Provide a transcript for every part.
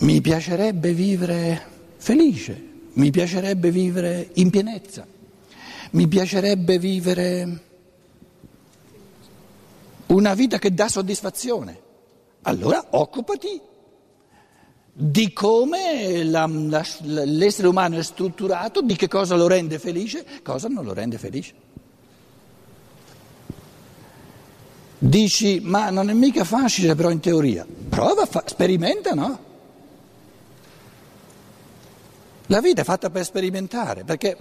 Mi piacerebbe vivere felice, mi piacerebbe vivere in pienezza, mi piacerebbe vivere una vita che dà soddisfazione. Allora occupati di come la, la, l'essere umano è strutturato, di che cosa lo rende felice, cosa non lo rende felice. Dici, ma non è mica facile però in teoria. Prova, fa, sperimenta, no? La vita è fatta per sperimentare, perché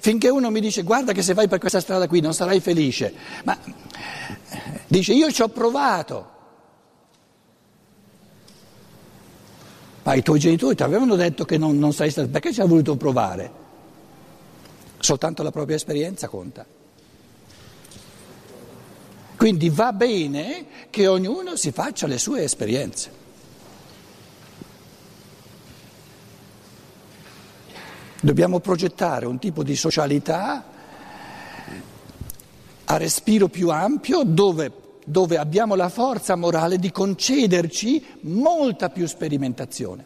finché uno mi dice guarda che se vai per questa strada qui non sarai felice, ma dice io ci ho provato. Ma i tuoi genitori ti avevano detto che non, non sei stato, perché ci hai voluto provare? Soltanto la propria esperienza conta. Quindi va bene che ognuno si faccia le sue esperienze. Dobbiamo progettare un tipo di socialità a respiro più ampio dove, dove abbiamo la forza morale di concederci molta più sperimentazione.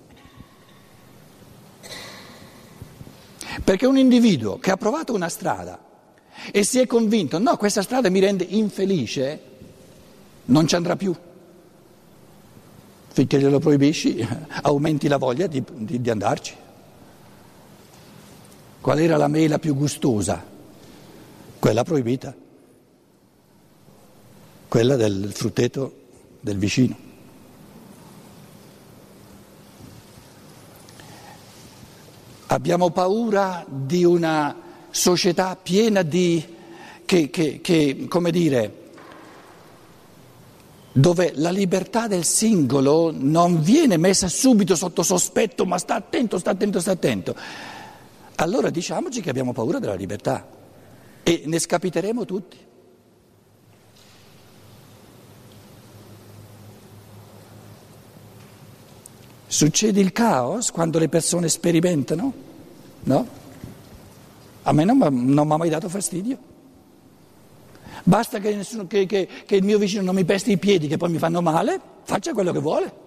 Perché un individuo che ha provato una strada e si è convinto, no, questa strada mi rende infelice, non ci andrà più. Finché glielo proibisci, aumenti la voglia di, di, di andarci. Qual era la mela più gustosa? Quella proibita, quella del frutteto del vicino. Abbiamo paura di una società piena di, che, che, che, come dire, dove la libertà del singolo non viene messa subito sotto sospetto, ma sta attento, sta attento, sta attento allora diciamoci che abbiamo paura della libertà e ne scapiteremo tutti. Succede il caos quando le persone sperimentano? No? A me non, non mi ha mai dato fastidio. Basta che, nessuno, che, che, che il mio vicino non mi pesti i piedi che poi mi fanno male, faccia quello che vuole.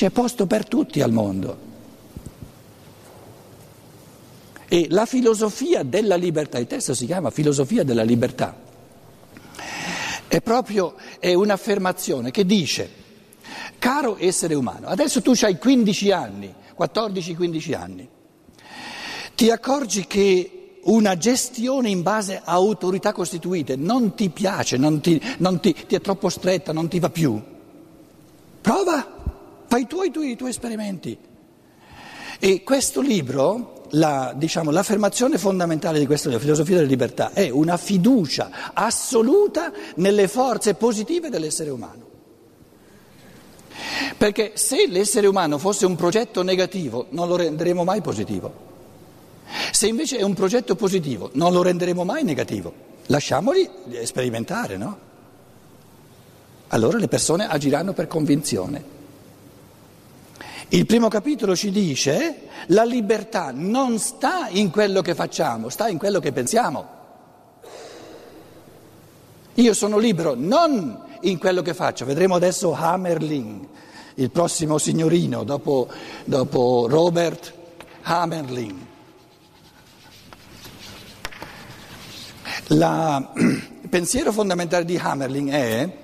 C'è posto per tutti al mondo. E la filosofia della libertà, il testo si chiama filosofia della libertà, è proprio è un'affermazione che dice, caro essere umano, adesso tu hai 15 anni, 14-15 anni, ti accorgi che una gestione in base a autorità costituite non ti piace, non ti, non ti, ti è troppo stretta, non ti va più. Prova fai tu i tuoi, i tuoi esperimenti. E questo libro, la, diciamo, l'affermazione fondamentale di libro, Filosofia della libertà, è una fiducia assoluta nelle forze positive dell'essere umano. Perché se l'essere umano fosse un progetto negativo non lo renderemo mai positivo. Se invece è un progetto positivo non lo renderemo mai negativo. Lasciamoli sperimentare, no? Allora le persone agiranno per convinzione. Il primo capitolo ci dice la libertà non sta in quello che facciamo, sta in quello che pensiamo. Io sono libero non in quello che faccio, vedremo adesso Hammerling, il prossimo signorino dopo, dopo Robert Hammerling. La, il pensiero fondamentale di Hammerling è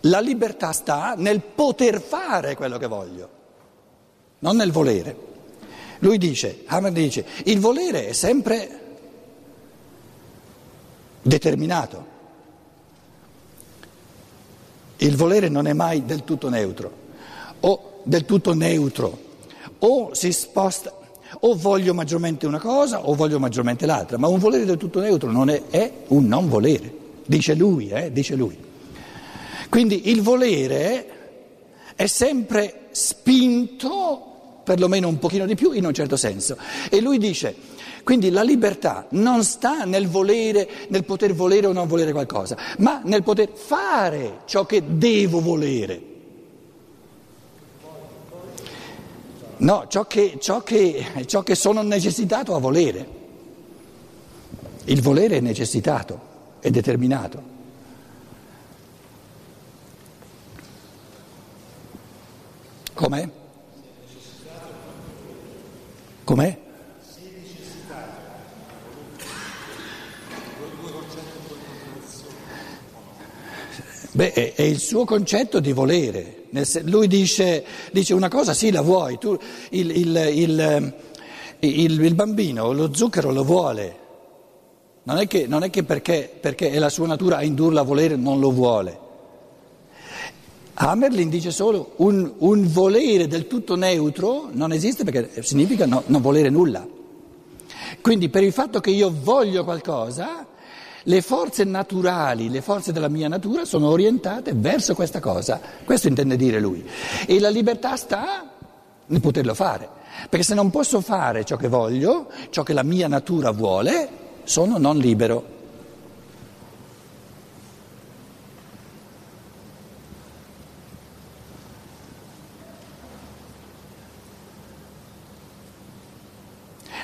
la libertà sta nel poter fare quello che voglio non nel volere. Lui dice, Hammer dice, il volere è sempre determinato. Il volere non è mai del tutto neutro, o del tutto neutro, o si sposta, o voglio maggiormente una cosa o voglio maggiormente l'altra, ma un volere del tutto neutro non è, è un non volere, dice lui, eh, dice lui. Quindi il volere è sempre spinto perlomeno un pochino di più in un certo senso. E lui dice, quindi la libertà non sta nel volere, nel poter volere o non volere qualcosa, ma nel poter fare ciò che devo volere. No, ciò che, ciò che, ciò che sono necessitato a volere. Il volere è necessitato, è determinato. Com'è? Com'è? Beh, è, il suo concetto di volere. Lui dice, dice una cosa, sì, la vuoi, tu, il, il, il, il, bambino lo zucchero lo vuole. Non è che, non è che perché, perché, è la sua natura a indurla a volere non lo vuole. Hammerlin dice solo un, un volere del tutto neutro non esiste perché significa no, non volere nulla. Quindi per il fatto che io voglio qualcosa le forze naturali, le forze della mia natura sono orientate verso questa cosa. Questo intende dire lui. E la libertà sta nel poterlo fare. Perché se non posso fare ciò che voglio, ciò che la mia natura vuole, sono non libero.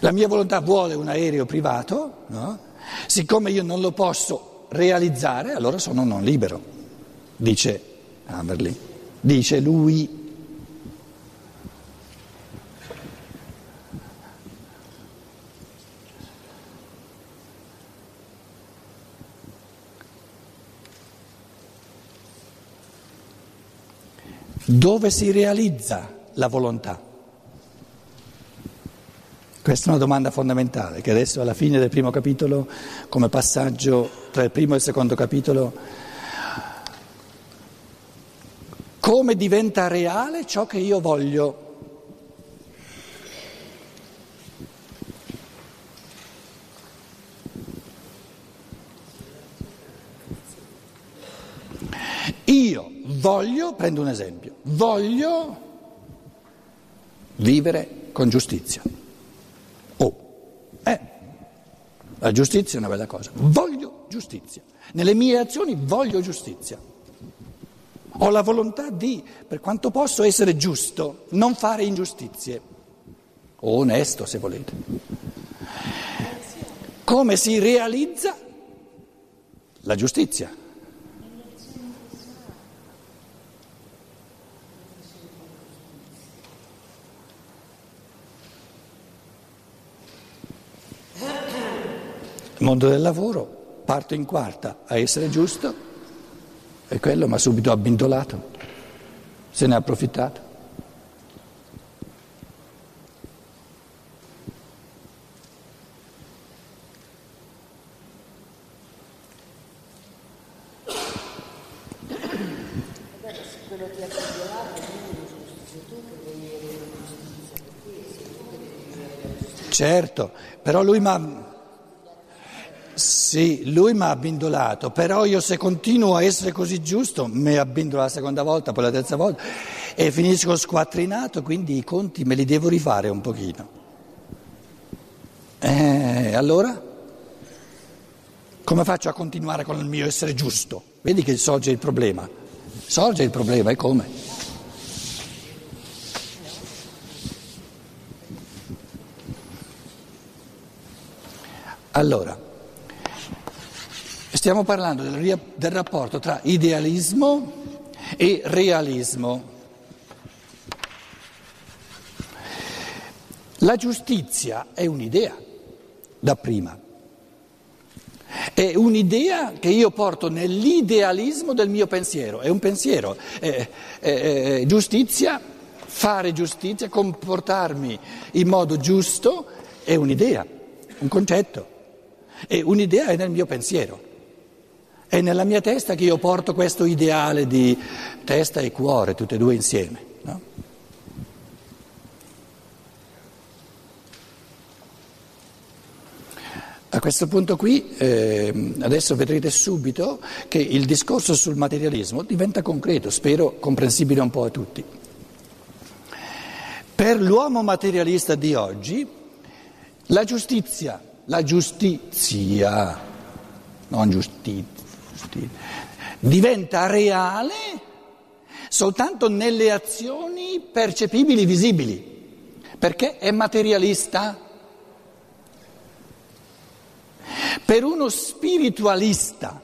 La mia volontà vuole un aereo privato, no? Siccome io non lo posso realizzare, allora sono non libero, dice Hamerly, dice lui. Dove si realizza la volontà? Questa è una domanda fondamentale che adesso alla fine del primo capitolo, come passaggio tra il primo e il secondo capitolo, come diventa reale ciò che io voglio. Io voglio, prendo un esempio, voglio vivere con giustizia. La giustizia è una bella cosa. Voglio giustizia. Nelle mie azioni voglio giustizia. Ho la volontà di, per quanto posso, essere giusto, non fare ingiustizie. O onesto, se volete. Come si realizza la giustizia? Mondo del lavoro, parto in quarta a essere giusto e quello mi ha subito abbindolato, se ne ha approfittato. Certo, però lui mi ha sì, lui mi ha abbindolato, però io se continuo a essere così giusto mi abbindo la seconda volta, poi la terza volta e finisco squattrinato, quindi i conti me li devo rifare un pochino. Eh, allora? Come faccio a continuare con il mio essere giusto? Vedi che sorge il problema. Sorge il problema e come? Allora, Stiamo parlando del, del rapporto tra idealismo e realismo. La giustizia è un'idea da prima. È un'idea che io porto nell'idealismo del mio pensiero, è un pensiero. È, è, è giustizia, fare giustizia, comportarmi in modo giusto è un'idea, un concetto. E un'idea è nel mio pensiero. È nella mia testa che io porto questo ideale di testa e cuore, tutte e due insieme. No? A questo punto qui, eh, adesso vedrete subito che il discorso sul materialismo diventa concreto, spero comprensibile un po' a tutti. Per l'uomo materialista di oggi, la giustizia, la giustizia, non giustizia, diventa reale soltanto nelle azioni percepibili, visibili, perché è materialista. Per uno spiritualista,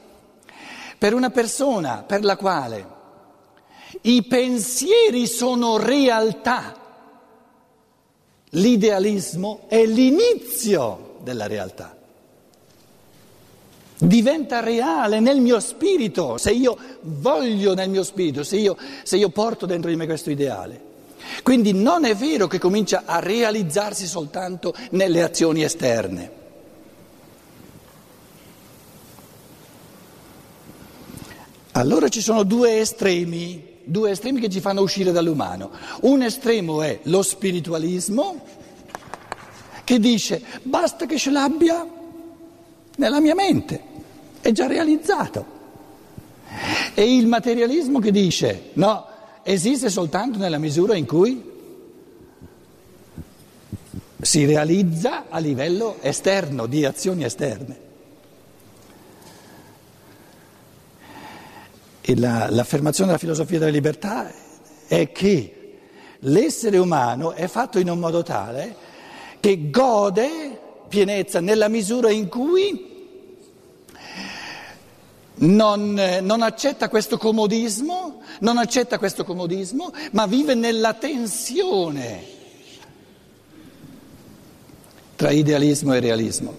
per una persona per la quale i pensieri sono realtà, l'idealismo è l'inizio della realtà diventa reale nel mio spirito, se io voglio nel mio spirito, se io, se io, porto dentro di me questo ideale. Quindi non è vero che comincia a realizzarsi soltanto nelle azioni esterne. Allora ci sono due estremi, due estremi che ci fanno uscire dall'umano. Un estremo è lo spiritualismo, che dice basta che ce l'abbia nella mia mente è già realizzato. E il materialismo che dice no, esiste soltanto nella misura in cui si realizza a livello esterno, di azioni esterne. E la, l'affermazione della filosofia della libertà è che l'essere umano è fatto in un modo tale che gode pienezza nella misura in cui non, non, accetta questo comodismo, non accetta questo comodismo, ma vive nella tensione tra idealismo e realismo.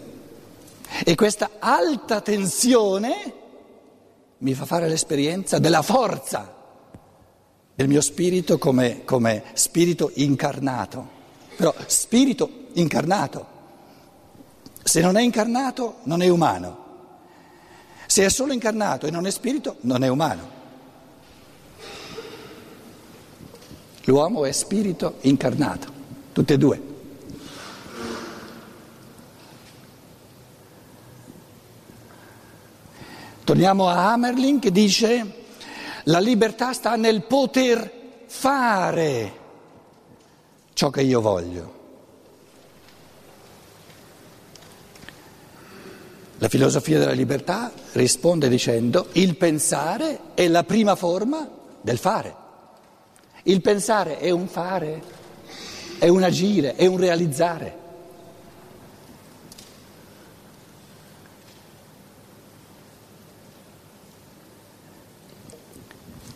E questa alta tensione mi fa fare l'esperienza della forza del mio spirito come, come spirito incarnato. Però spirito incarnato, se non è incarnato non è umano. Se è solo incarnato e non è spirito, non è umano. L'uomo è spirito incarnato, tutte e due. Torniamo a Hamerling che dice la libertà sta nel poter fare ciò che io voglio. La filosofia della libertà risponde dicendo il pensare è la prima forma del fare. Il pensare è un fare, è un agire, è un realizzare.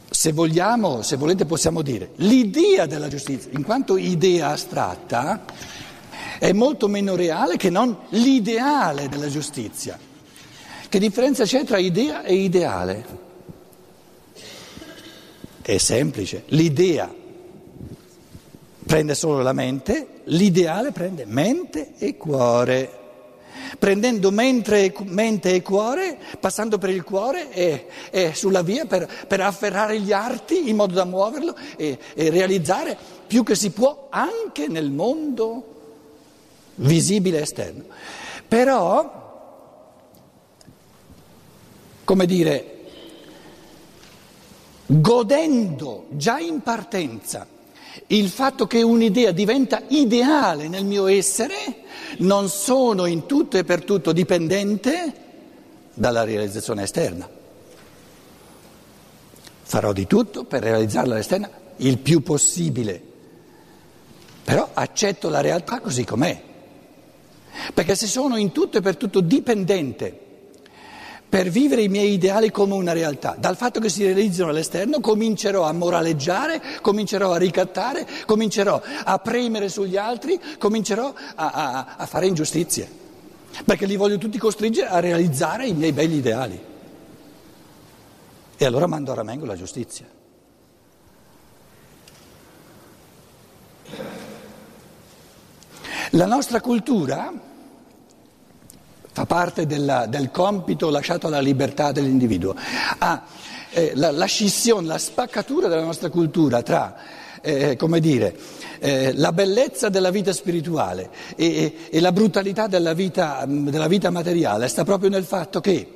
Se vogliamo, se volete possiamo dire, l'idea della giustizia, in quanto idea astratta, è molto meno reale che non l'ideale della giustizia. Che differenza c'è tra idea e ideale? È semplice, l'idea prende solo la mente, l'ideale prende mente e cuore. Prendendo mente, e cuore, passando per il cuore e, e sulla via per, per, afferrare gli arti in modo da muoverlo e, e realizzare più che si può anche nel mondo visibile esterno. Però, come dire, godendo già in partenza il fatto che un'idea diventa ideale nel mio essere, non sono in tutto e per tutto dipendente dalla realizzazione esterna. Farò di tutto per realizzarla all'esterna il più possibile, però accetto la realtà così com'è. Perché se sono in tutto e per tutto dipendente per vivere i miei ideali come una realtà, dal fatto che si realizzano all'esterno comincerò a moraleggiare, comincerò a ricattare, comincerò a premere sugli altri, comincerò a, a, a fare ingiustizie, perché li voglio tutti costringere a realizzare i miei belli ideali. E allora mando a ramengo la giustizia. La nostra cultura fa parte della, del compito lasciato alla libertà dell'individuo. Ha eh, la, la, scissione, la spaccatura della nostra cultura tra, eh, come dire, eh, la bellezza della vita spirituale e, e, e la brutalità della vita, della vita materiale sta proprio nel fatto che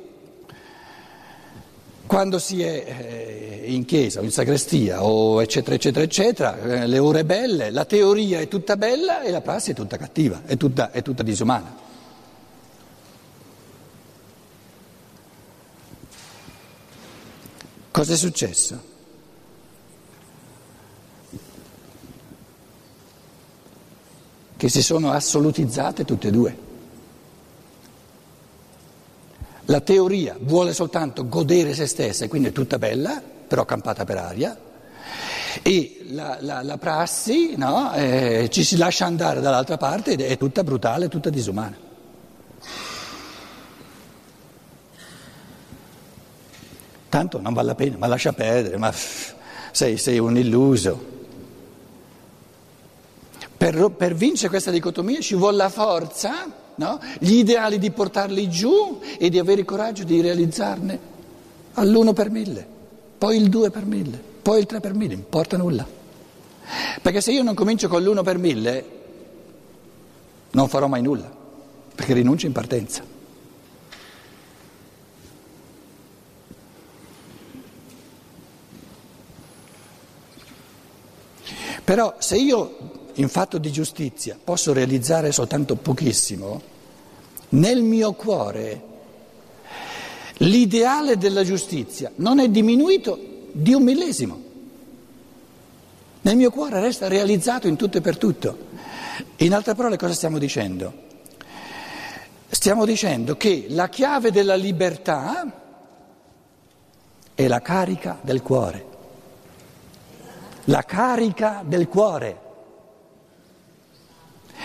quando si è eh, in chiesa o in sagrestia o eccetera eccetera eccetera, eh, le ore belle, la teoria è tutta bella e la prassi è tutta cattiva, è tutta, è tutta disumana. Cosa è successo? Che si sono assolutizzate tutte e due. La teoria vuole soltanto godere se stessa e quindi è tutta bella, però campata per aria, e la, la, la prassi no, eh, ci si lascia andare dall'altra parte ed è tutta brutale, tutta disumana. Tanto non vale la pena, ma lascia perdere, ma sei, sei un illuso. Per, per, vincere questa dicotomia ci vuole la forza, no? gli ideali di portarli giù e di avere il coraggio di realizzarne all'uno per mille, poi il due per mille, poi il tre per mille, non importa nulla. Perché se io non comincio con l'uno per mille, non farò mai nulla, perché rinuncio in partenza. Però se io in fatto di giustizia posso realizzare soltanto pochissimo, nel mio cuore l'ideale della giustizia non è diminuito di un millesimo. Nel mio cuore resta realizzato in tutto e per tutto. In altre parole cosa stiamo dicendo? Stiamo dicendo che la chiave della libertà è la carica del cuore. La carica del cuore.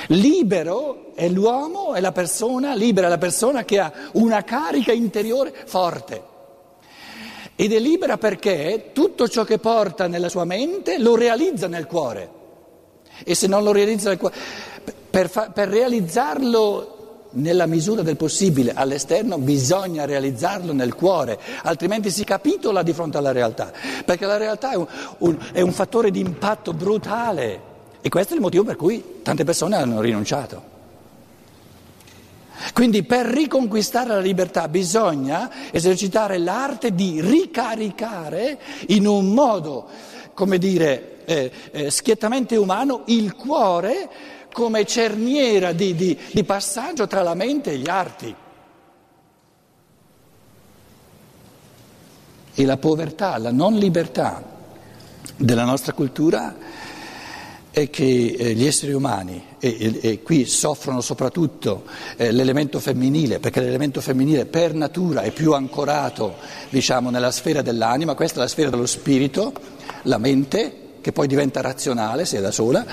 Libero è l'uomo, è la persona, libera è la persona che ha una carica interiore forte. Ed è libera perché tutto ciò che porta nella sua mente lo realizza nel cuore. E se non lo realizza nel cuore, per, fa, per realizzarlo nella misura del possibile all'esterno bisogna realizzarlo nel cuore, altrimenti si capitola di fronte alla realtà, perché la realtà è un, un, è un fattore di impatto brutale. E questo è il motivo per cui tante persone hanno rinunciato. Quindi per riconquistare la libertà bisogna esercitare l'arte di ricaricare in un modo, come dire, eh, eh, schiettamente umano il cuore come cerniera di, di, di passaggio tra la mente e gli arti. E la povertà, la non libertà della nostra cultura è che eh, gli esseri umani, e, e, e qui soffrono soprattutto eh, l'elemento femminile, perché l'elemento femminile per natura è più ancorato diciamo, nella sfera dell'anima, questa è la sfera dello spirito, la mente, che poi diventa razionale se è da sola,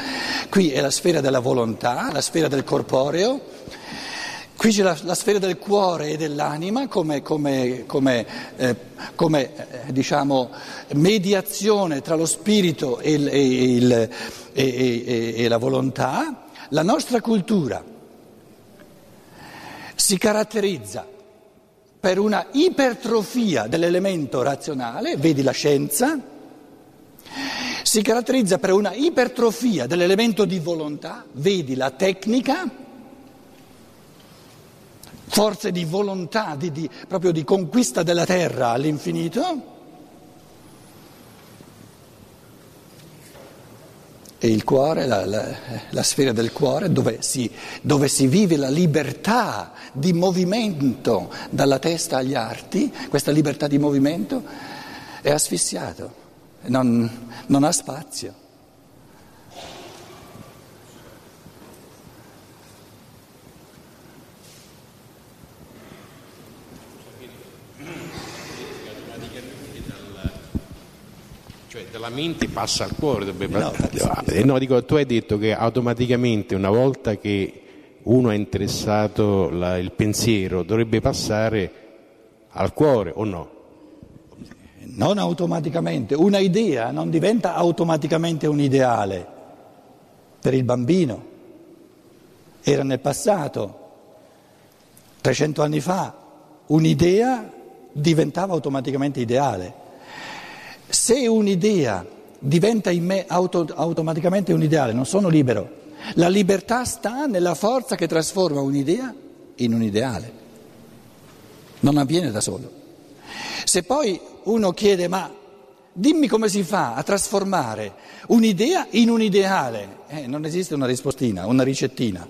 qui è la sfera della volontà, la sfera del corporeo, Qui c'è la, la, sfera del cuore e dell'anima come, come, come, eh, come eh, diciamo, mediazione tra lo spirito e, il, e, il, e, e la volontà. La nostra cultura si caratterizza per una ipertrofia dell'elemento razionale, vedi la scienza, si caratterizza per una ipertrofia dell'elemento di volontà, vedi la tecnica, forze di volontà, di, di, proprio di conquista della terra all'infinito. E il cuore, la, la, la sfera del cuore dove si, dove si, vive la libertà di movimento dalla testa agli arti, questa libertà di movimento è asfissiato, non, non ha spazio. la mente passa al cuore. No, eh, no, dico, tu hai detto che automaticamente una volta che uno è interessato la, il pensiero dovrebbe passare al cuore o no? Non automaticamente, una idea non diventa automaticamente un ideale per il bambino. Era nel passato, 300 anni fa, un'idea diventava automaticamente ideale. Se un'idea diventa in me auto, automaticamente un ideale, non sono libero. La libertà sta nella forza che trasforma un'idea in un ideale. Non avviene da solo. Se poi uno chiede ma dimmi come si fa a trasformare un'idea in un ideale, eh, non esiste una rispostina, una ricettina.